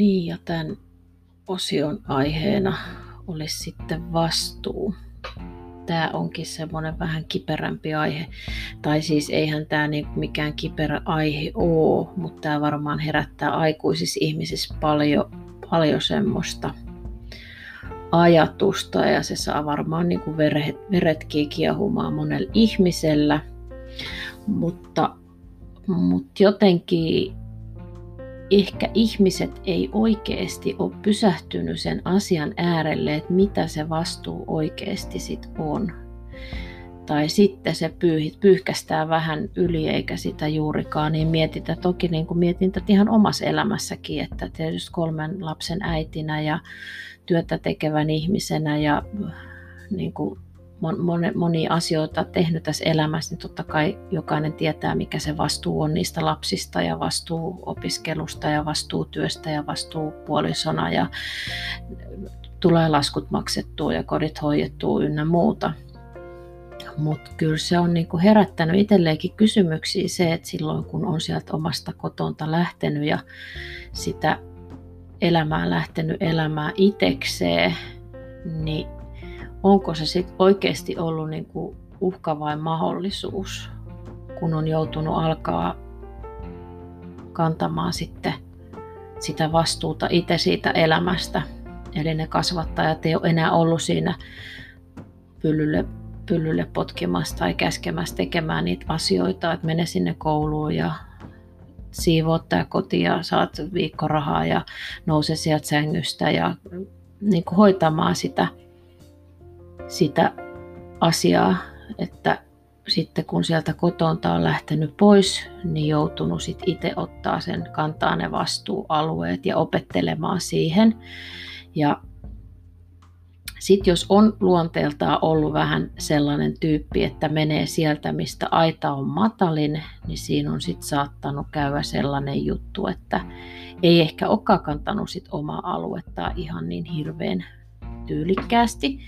niin, ja tämän osion aiheena olisi sitten vastuu. Tämä onkin semmoinen vähän kiperämpi aihe. Tai siis eihän tämä niin mikään kiperä aihe ole, mutta tämä varmaan herättää aikuisissa ihmisissä paljon, paljon semmoista ajatusta ja se saa varmaan niin kuin veret, veretkin kiehumaan monella ihmisellä. Mutta, mutta jotenkin ehkä ihmiset ei oikeasti ole pysähtynyt sen asian äärelle, että mitä se vastuu oikeasti sit on. Tai sitten se pyyh, pyyhkästää vähän yli eikä sitä juurikaan, niin mietitä, toki niin kuin mietin tätä ihan omassa elämässäkin, että tietysti kolmen lapsen äitinä ja työtä tekevän ihmisenä ja niin kuin moni, monia asioita tehnyt tässä elämässä, niin totta kai jokainen tietää, mikä se vastuu on niistä lapsista ja vastuu opiskelusta ja vastuu työstä ja vastuu puolisona ja tulee laskut maksettua ja kodit hoidettua ynnä muuta. Mutta kyllä se on niinku herättänyt itselleenkin kysymyksiä se, että silloin kun on sieltä omasta kotonta lähtenyt ja sitä elämää lähtenyt elämään itekseen, niin onko se sitten oikeasti ollut niin kuin uhka vai mahdollisuus, kun on joutunut alkaa kantamaan sitten sitä vastuuta itse siitä elämästä. Eli ne kasvattajat ei ole enää ollut siinä pyllylle, pyllylle potkimassa tai käskemässä tekemään niitä asioita, että mene sinne kouluun ja siivoot tämä koti ja saat viikkorahaa ja nouse sieltä sängystä ja niin kuin hoitamaan sitä sitä asiaa, että sitten kun sieltä kotonta on lähtenyt pois, niin joutunut sit itse ottaa sen, kantaa ne vastuualueet ja opettelemaan siihen. Ja sitten jos on luonteeltaan ollut vähän sellainen tyyppi, että menee sieltä, mistä aita on matalin, niin siinä on sitten saattanut käydä sellainen juttu, että ei ehkä olekaan kantanut sit omaa aluetta ihan niin hirveän tyylikkäästi.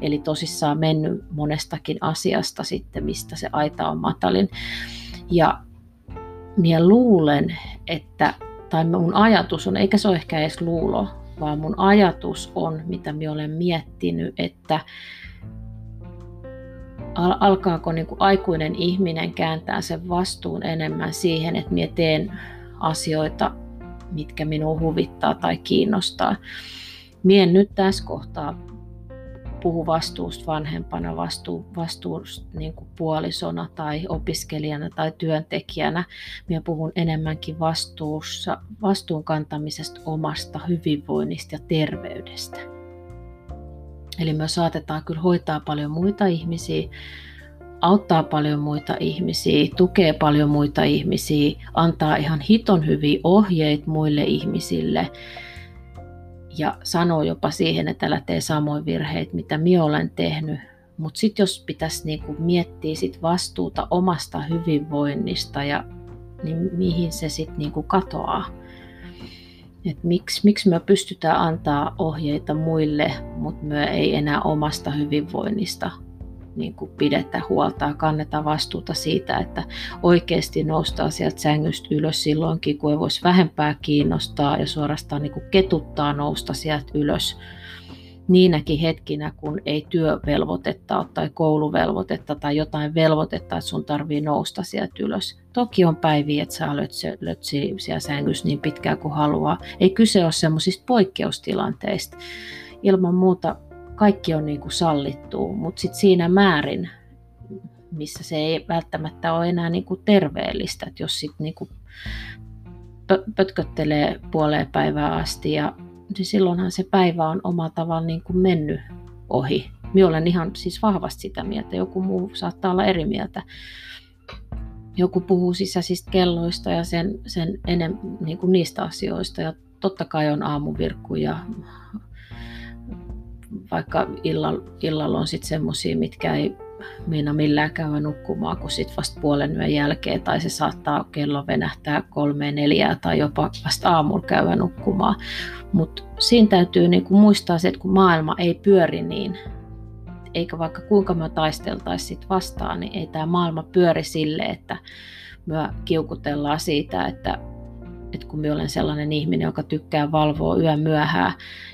Eli tosissaan mennyt monestakin asiasta sitten, mistä se aita on matalin. Ja minä luulen, että, tai mun ajatus on, eikä se ole ehkä edes luulo, vaan mun ajatus on, mitä minä olen miettinyt, että alkaako niin kuin aikuinen ihminen kääntää sen vastuun enemmän siihen, että minä teen asioita, mitkä minua huvittaa tai kiinnostaa. Mien nyt tässä kohtaa puhu vastuusta vanhempana, vastuu, vastuusta niin kuin puolisona tai opiskelijana tai työntekijänä. Minä puhun enemmänkin vastuussa, vastuun kantamisesta omasta hyvinvoinnista ja terveydestä. Eli me saatetaan kyllä hoitaa paljon muita ihmisiä, auttaa paljon muita ihmisiä, tukee paljon muita ihmisiä, antaa ihan hiton hyviä ohjeita muille ihmisille – ja sanoo jopa siihen, että älä tee samoin virheitä, mitä minä olen tehnyt. Mutta sitten jos pitäisi niinku miettiä sit vastuuta omasta hyvinvoinnista ja niin mihin se sitten niinku katoaa. Et miksi, miksi me pystytään antaa ohjeita muille, mutta me ei enää omasta hyvinvoinnista niin kuin pidetä huolta ja kanneta vastuuta siitä, että oikeasti noustaa sieltä sängystä ylös silloinkin, kun ei voisi vähempää kiinnostaa ja suorastaan niin kuin ketuttaa nousta sieltä ylös niinäkin hetkinä, kun ei työvelvoitetta ole tai kouluvelvoitetta tai jotain velvoitetta, että sun tarvii nousta sieltä ylös. Toki on päiviä, että saa lötsi, lötsi siellä sängyssä niin pitkään kuin haluaa. Ei kyse ole semmoisista poikkeustilanteista. Ilman muuta kaikki on niin kuin sallittu, mutta sitten siinä määrin, missä se ei välttämättä ole enää niin kuin terveellistä, että jos sitten niin kuin pötköttelee puoleen päivää asti, ja, niin silloinhan se päivä on oma tavalla niin kuin mennyt ohi. Minä olen ihan siis vahvasti sitä mieltä, joku muu saattaa olla eri mieltä. Joku puhuu sisäisistä kelloista ja sen, sen enem, niin kuin niistä asioista, ja totta kai on aamuvirkku ja vaikka illalla, illalla on sitten semmoisia, mitkä ei meina millään käydä nukkumaan kuin sit vasta puolen yön jälkeen, tai se saattaa kello venähtää kolmeen neljää tai jopa vasta aamulla käydä nukkumaan. Mutta siinä täytyy niinku muistaa se, että kun maailma ei pyöri niin, eikä vaikka kuinka me taisteltaisiin vastaan, niin ei tämä maailma pyöri sille, että me kiukutellaan siitä, että että kun minä olen sellainen ihminen, joka tykkää valvoa yön myöhään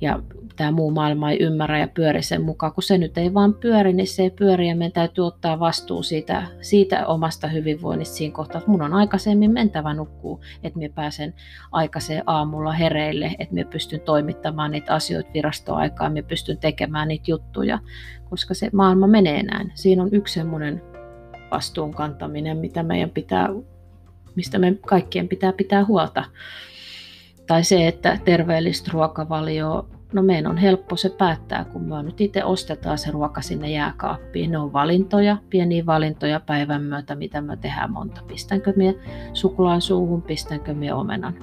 ja tämä muu maailma ei ymmärrä ja pyöri sen mukaan, kun se nyt ei vaan pyöri, niin se ei pyöri ja meidän täytyy ottaa vastuu siitä, siitä omasta hyvinvoinnista siinä kohtaa, että mun on aikaisemmin mentävä nukkuu, että minä pääsen aikaiseen aamulla hereille, että minä pystyn toimittamaan niitä asioita virastoaikaan, minä pystyn tekemään niitä juttuja, koska se maailma menee näin. Siinä on yksi semmoinen vastuun kantaminen, mitä meidän pitää, mistä me kaikkien pitää pitää huolta. Tai se, että terveellistä ruokavalioa No meidän on helppo se päättää, kun me nyt itse ostetaan se ruoka sinne jääkaappiin. Ne on valintoja, pieniä valintoja päivän myötä, mitä me tehdään monta. Pistänkö me sukulaan suuhun, pistänkö me omenan.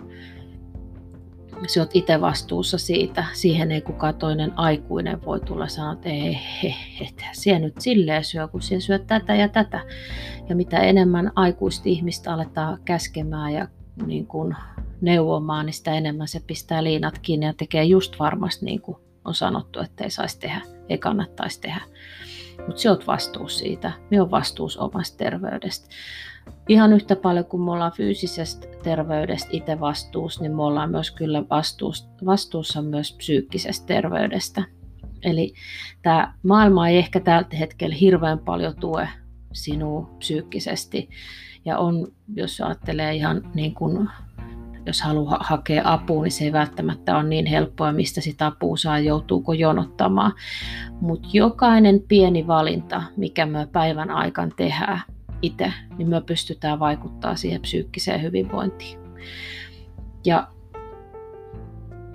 Se oot itse vastuussa siitä. Siihen ei kukaan toinen aikuinen voi tulla sanoa, että ei, he, he, he, nyt silleen syö, kun siellä syö tätä ja tätä. Ja mitä enemmän aikuista ihmistä aletaan käskemään ja niin kuin neuvomaan, niin sitä enemmän se pistää liinat kiinni ja tekee just varmasti niin kuin on sanottu, että ei saisi tehdä, ei kannattaisi tehdä. Mutta se on vastuus siitä. Me on vastuus omasta terveydestä. Ihan yhtä paljon kuin me ollaan fyysisestä terveydestä itse vastuus, niin me ollaan myös kyllä vastuus, vastuussa myös psyykkisestä terveydestä. Eli tämä maailma ei ehkä tällä hetkellä hirveän paljon tue sinua psyykkisesti. Ja on, jos ajattelee ihan niin kuin jos haluaa hakea apua, niin se ei välttämättä ole niin helppoa, mistä sitä apua saa, joutuuko jonottamaan. Mutta jokainen pieni valinta, mikä me päivän aikaan tehdään itse, niin me pystytään vaikuttaa siihen psyykkiseen hyvinvointiin. Ja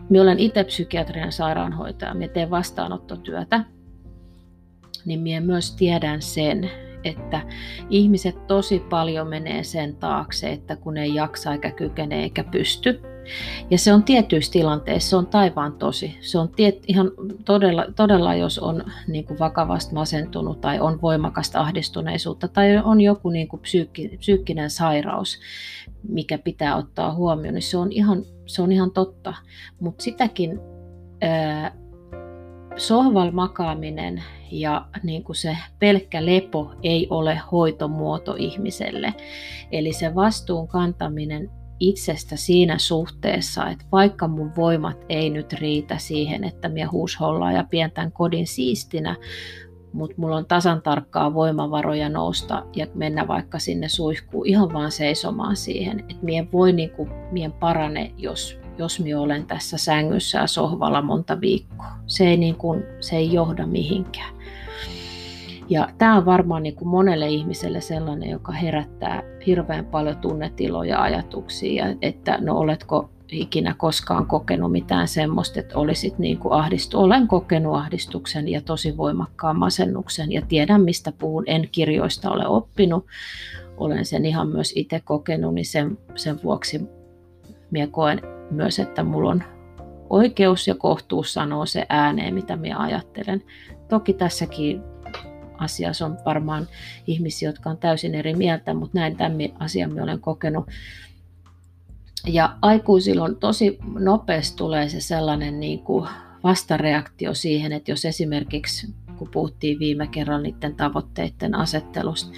minä olen itse psykiatrian sairaanhoitaja, minä teen vastaanottotyötä, niin minä myös tiedän sen, että ihmiset tosi paljon menee sen taakse, että kun ei jaksa eikä kykene eikä pysty. Ja se on tietyissä tilanteissa, se on taivaan tosi. Se on tiet, ihan todella, todella, jos on niin kuin vakavasti masentunut tai on voimakasta ahdistuneisuutta tai on joku niin kuin psyykki, psyykkinen sairaus, mikä pitää ottaa huomioon, niin se on ihan, se on ihan totta. Mutta sitäkin ää, sohval makaaminen ja niin kuin se pelkkä lepo ei ole hoitomuoto ihmiselle. Eli se vastuun kantaminen itsestä siinä suhteessa, että vaikka mun voimat ei nyt riitä siihen, että minä huushollaan ja pientän kodin siistinä, mutta mulla on tasan tarkkaa voimavaroja nousta ja mennä vaikka sinne suihkuun ihan vaan seisomaan siihen, että mien voi niin kuin, mien parane, jos jos minä olen tässä sängyssä ja sohvalla monta viikkoa. Se ei, niin kuin, se ei johda mihinkään. Ja tämä on varmaan niin kuin monelle ihmiselle sellainen, joka herättää hirveän paljon tunnetiloja ja ajatuksia, että no oletko ikinä koskaan kokenut mitään semmoista, että olisit niin kuin ahdistu. Olen kokenut ahdistuksen ja tosi voimakkaan masennuksen ja tiedän mistä puhun. En kirjoista ole oppinut, olen sen ihan myös itse kokenut, niin sen, sen vuoksi minä koen myös, että mulla on oikeus ja kohtuus sanoa se ääneen, mitä minä ajattelen. Toki tässäkin asiassa on varmaan ihmisiä, jotka on täysin eri mieltä, mutta näin tämän asian minä olen kokenut. Ja aikuisilla on tosi nopeasti tulee se sellainen niin kuin vastareaktio siihen, että jos esimerkiksi kun puhuttiin viime kerran niiden tavoitteiden asettelusta,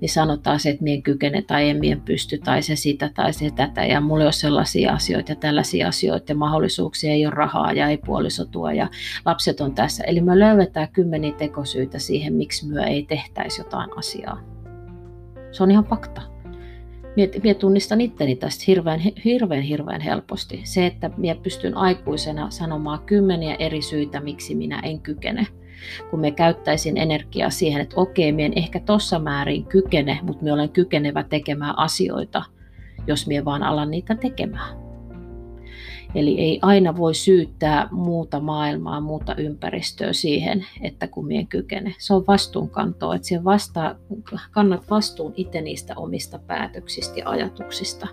niin sanotaan se, että mien kykene tai en mien pysty tai se sitä tai se tätä ja mulla ei ole sellaisia asioita ja tällaisia asioita ja mahdollisuuksia, ei ole rahaa ja ei puolisotua ja lapset on tässä. Eli me löydetään kymmeniä tekosyitä siihen, miksi myö ei tehtäisi jotain asiaa. Se on ihan fakta. Mie, tunnistan itteni tästä hirveän, hirveän, hirveän helposti. Se, että mie pystyn aikuisena sanomaan kymmeniä eri syitä, miksi minä en kykene – kun me käyttäisin energiaa siihen, että okei, minä en ehkä tossa määrin kykene, mutta me olen kykenevä tekemään asioita, jos minä vaan alan niitä tekemään. Eli ei aina voi syyttää muuta maailmaa, muuta ympäristöä siihen, että kun mien kykene. Se on vastuunkantoa, että siihen vastaa, kannat vastuun itse niistä omista päätöksistä ja ajatuksista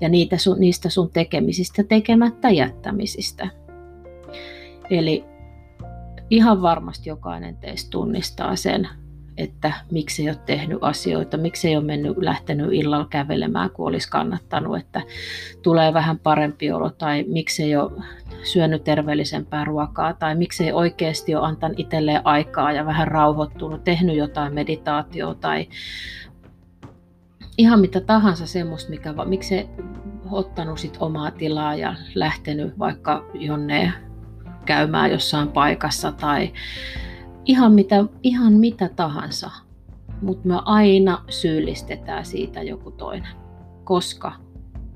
ja niitä sun, niistä sun tekemisistä tekemättä jättämisistä. Eli ihan varmasti jokainen teistä tunnistaa sen, että miksi ei ole tehnyt asioita, miksi ei ole mennyt, lähtenyt illalla kävelemään, kun olisi kannattanut, että tulee vähän parempi olo, tai miksi ei ole syönyt terveellisempää ruokaa, tai miksi ei oikeasti ole antanut itselleen aikaa ja vähän rauhoittunut, tehnyt jotain meditaatioa, tai ihan mitä tahansa semmoista, mikä, miksi ottanut sit omaa tilaa ja lähtenyt vaikka jonne käymään jossain paikassa tai ihan mitä, ihan mitä tahansa. Mutta me aina syyllistetään siitä joku toinen. Koska,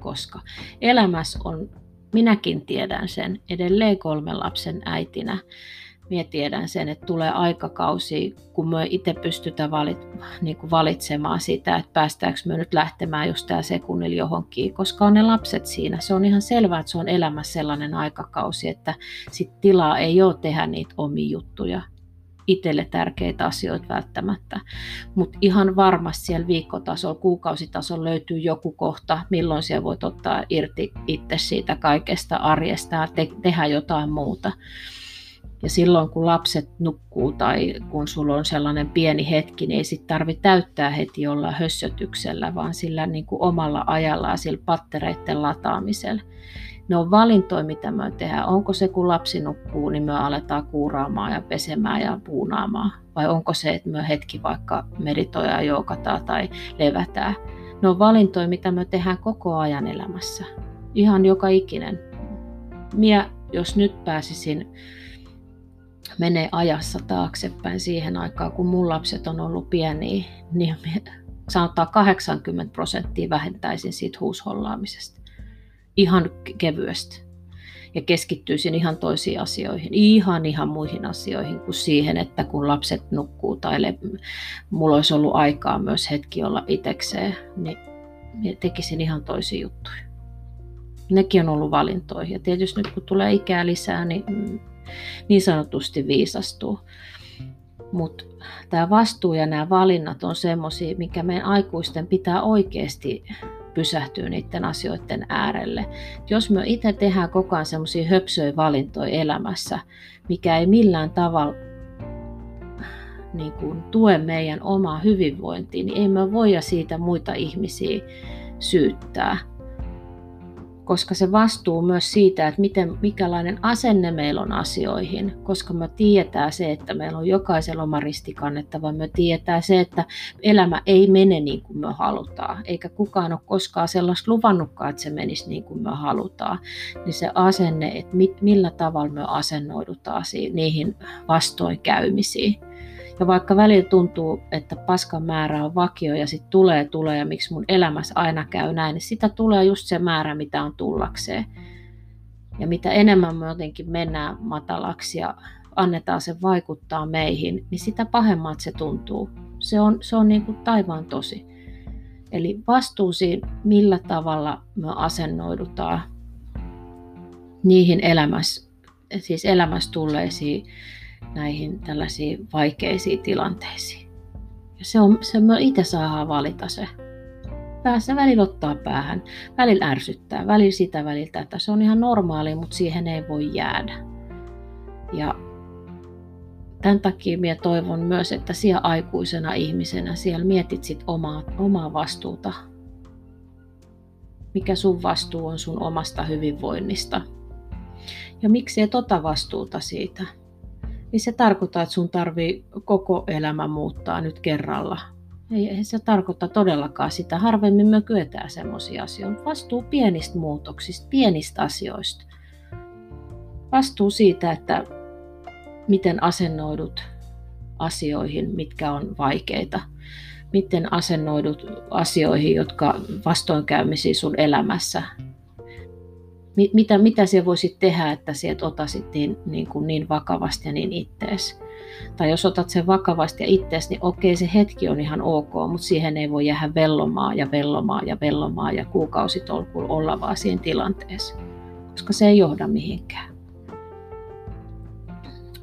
koska elämässä on, minäkin tiedän sen edelleen kolmen lapsen äitinä, minä tiedän sen, että tulee aikakausi, kun me itse pystytään valit, niin valitsemaan sitä, että päästäänkö me nyt lähtemään just tämä sekunnilla johonkin, koska on ne lapset siinä. Se on ihan selvää, että se on elämässä sellainen aikakausi, että sit tilaa ei ole tehdä niitä omia juttuja, itselle tärkeitä asioita välttämättä. Mutta ihan varmasti siellä viikkotasolla, kuukausitasolla löytyy joku kohta, milloin siellä voit ottaa irti itse siitä kaikesta arjesta ja te- tehdä jotain muuta. Ja silloin kun lapset nukkuu tai kun sulla on sellainen pieni hetki, niin ei sit tarvitse täyttää heti olla hössötyksellä, vaan sillä niin kuin omalla ajalla ja sillä pattereiden lataamisella. Ne on valintoja, mitä me tehdään. Onko se, kun lapsi nukkuu, niin me aletaan kuuraamaan ja pesemään ja puunaamaan? Vai onko se, että me hetki vaikka meditoja, joukataan tai levätään? Ne on valintoja, mitä me tehdään koko ajan elämässä. Ihan joka ikinen. Mie, jos nyt pääsisin menee ajassa taaksepäin siihen aikaan, kun mun lapset on ollut pieniä, niin sanotaan 80 prosenttia vähentäisin siitä huushollaamisesta. Ihan kevyesti. Ja keskittyisin ihan toisiin asioihin, ihan ihan muihin asioihin kuin siihen, että kun lapset nukkuu tai le- mulla olisi ollut aikaa myös hetki olla itekseen, niin tekisin ihan toisia juttuja. Nekin on ollut valintoja. Ja tietysti nyt kun tulee ikää lisää, niin niin sanotusti viisastuu. Mutta tämä vastuu ja nämä valinnat on semmoisia, mikä meidän aikuisten pitää oikeasti pysähtyä niiden asioiden äärelle. Jos me itse tehdään koko ajan semmoisia höpsöjä valintoja elämässä, mikä ei millään tavalla niin kuin, tue meidän omaa hyvinvointia, niin ei me voida siitä muita ihmisiä syyttää koska se vastuu myös siitä, että miten, mikälainen asenne meillä on asioihin, koska me tietää se, että meillä on jokaisella oma ristikannettava, me tietää se, että elämä ei mene niin kuin me halutaan, eikä kukaan ole koskaan sellaista luvannutkaan, että se menisi niin kuin me halutaan, niin se asenne, että mit, millä tavalla me asennoidutaan niihin vastoinkäymisiin. Ja vaikka välillä tuntuu, että paskan määrä on vakio ja sitten tulee, tulee ja miksi mun elämässä aina käy näin, niin sitä tulee just se määrä, mitä on tullakseen. Ja mitä enemmän me jotenkin mennään matalaksi ja annetaan se vaikuttaa meihin, niin sitä pahemmat se tuntuu. Se on, se on niin kuin taivaan tosi. Eli vastuusiin, millä tavalla me asennoidutaan niihin elämässä, siis elämässä tulleisiin näihin tällaisiin vaikeisiin tilanteisiin. Ja se on, se me itse saadaan valita se. Päässä välillä ottaa päähän, välillä ärsyttää, välillä sitä välillä että Se on ihan normaali, mutta siihen ei voi jäädä. Ja tämän takia minä toivon myös, että siellä aikuisena ihmisenä siellä mietit sit omaa, omaa vastuuta. Mikä sun vastuu on sun omasta hyvinvoinnista. Ja miksi et ota vastuuta siitä? Niin se tarkoittaa, että sun tarvii koko elämä muuttaa nyt kerralla. Ei, se tarkoita todellakaan sitä. Harvemmin me kyetään semmoisia asioita. Vastuu pienistä muutoksista, pienistä asioista. Vastuu siitä, että miten asennoidut asioihin, mitkä on vaikeita. Miten asennoidut asioihin, jotka vastoinkäymisiä sun elämässä mitä, mitä siellä voisit tehdä, että sieltä otasit niin, niin, kuin niin vakavasti ja niin ittees. Tai jos otat sen vakavasti ja ittees, niin okei, se hetki on ihan ok, mutta siihen ei voi jäädä vellomaan ja vellomaan ja vellomaan ja kuukausitolkulla olla vaan siinä tilanteessa, koska se ei johda mihinkään.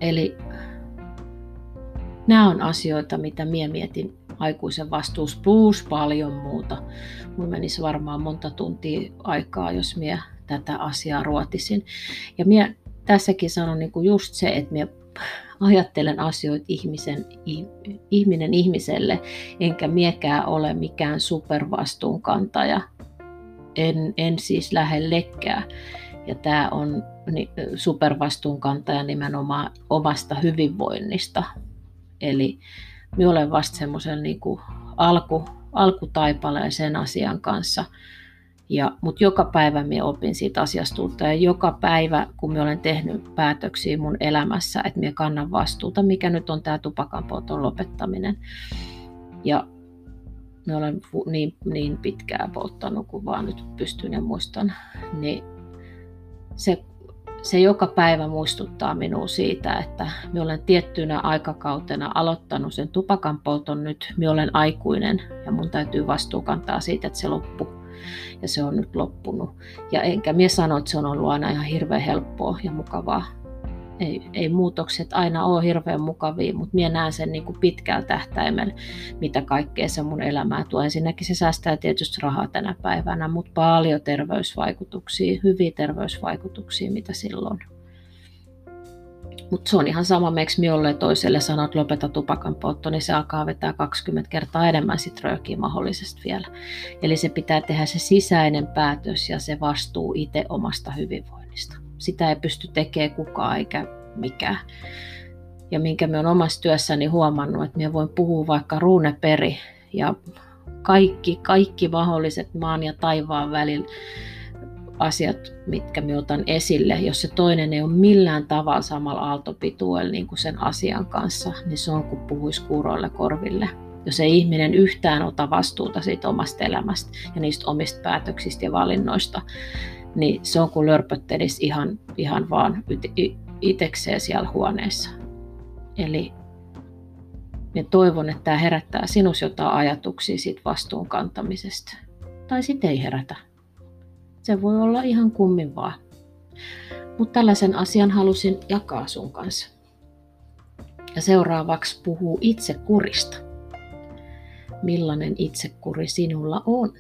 Eli nämä on asioita, mitä minä mietin aikuisen vastuus plus paljon muuta. Mulla menisi varmaan monta tuntia aikaa, jos minä tätä asiaa ruotisin. Ja minä tässäkin sanon niin kuin just se, että minä ajattelen asioita ihmisen, ihminen ihmiselle, enkä miekään ole mikään supervastuunkantaja. En, en siis lähellekään. Ja tämä on supervastuunkantaja nimenomaan omasta hyvinvoinnista. Eli minä olen vasta semmoisen niin alku, alkutaipaleen sen asian kanssa – Ja, mutta joka päivä minä opin siitä asiasta ja joka päivä, kun minä olen tehnyt päätöksiä mun elämässä, että minä kannan vastuuta, mikä nyt on tämä tupakanpolton lopettaminen. Ja minä olen niin, niin pitkään polttanut, kun vaan nyt pystyn ja muistan, niin se, se joka päivä muistuttaa minua siitä, että minä olen tiettynä aikakautena aloittanut sen tupakan polton nyt, minä olen aikuinen ja mun täytyy vastuu kantaa siitä, että se loppuu ja se on nyt loppunut. Ja enkä minä sano, että se on ollut aina ihan hirveän helppoa ja mukavaa. Ei, ei muutokset aina ole hirveän mukavia, mutta minä näen sen niin kuin pitkällä tähtäimellä, mitä kaikkea se mun elämää tuo. Ensinnäkin se säästää tietysti rahaa tänä päivänä, mutta paljon terveysvaikutuksia, hyviä terveysvaikutuksia, mitä silloin mutta se on ihan sama, miksi jolle toiselle sanot lopeta tupakan poltto, niin se alkaa vetää 20 kertaa enemmän sit röökiä mahdollisesti vielä. Eli se pitää tehdä se sisäinen päätös ja se vastuu itse omasta hyvinvoinnista. Sitä ei pysty tekemään kukaan eikä mikään. Ja minkä me on omassa työssäni huomannut, että minä voin puhua vaikka ruuneperi ja kaikki, kaikki mahdolliset maan ja taivaan välillä asiat, mitkä me otan esille, jos se toinen ei ole millään tavalla samalla aaltopituudella niin kuin sen asian kanssa, niin se on kuin puhuisi kuuroille korville. Jos ei ihminen yhtään ota vastuuta siitä omasta elämästä ja niistä omista päätöksistä ja valinnoista, niin se on kuin lörpöttelisi ihan, ihan vaan itekseen siellä huoneessa. Eli ja toivon, että tämä herättää sinus jotain ajatuksia siitä vastuun kantamisesta. Tai sitten ei herätä. Se voi olla ihan kummin vaan. Mutta tällaisen asian halusin jakaa sun kanssa. Ja seuraavaksi puhuu itsekurista. Millainen itsekuri sinulla on?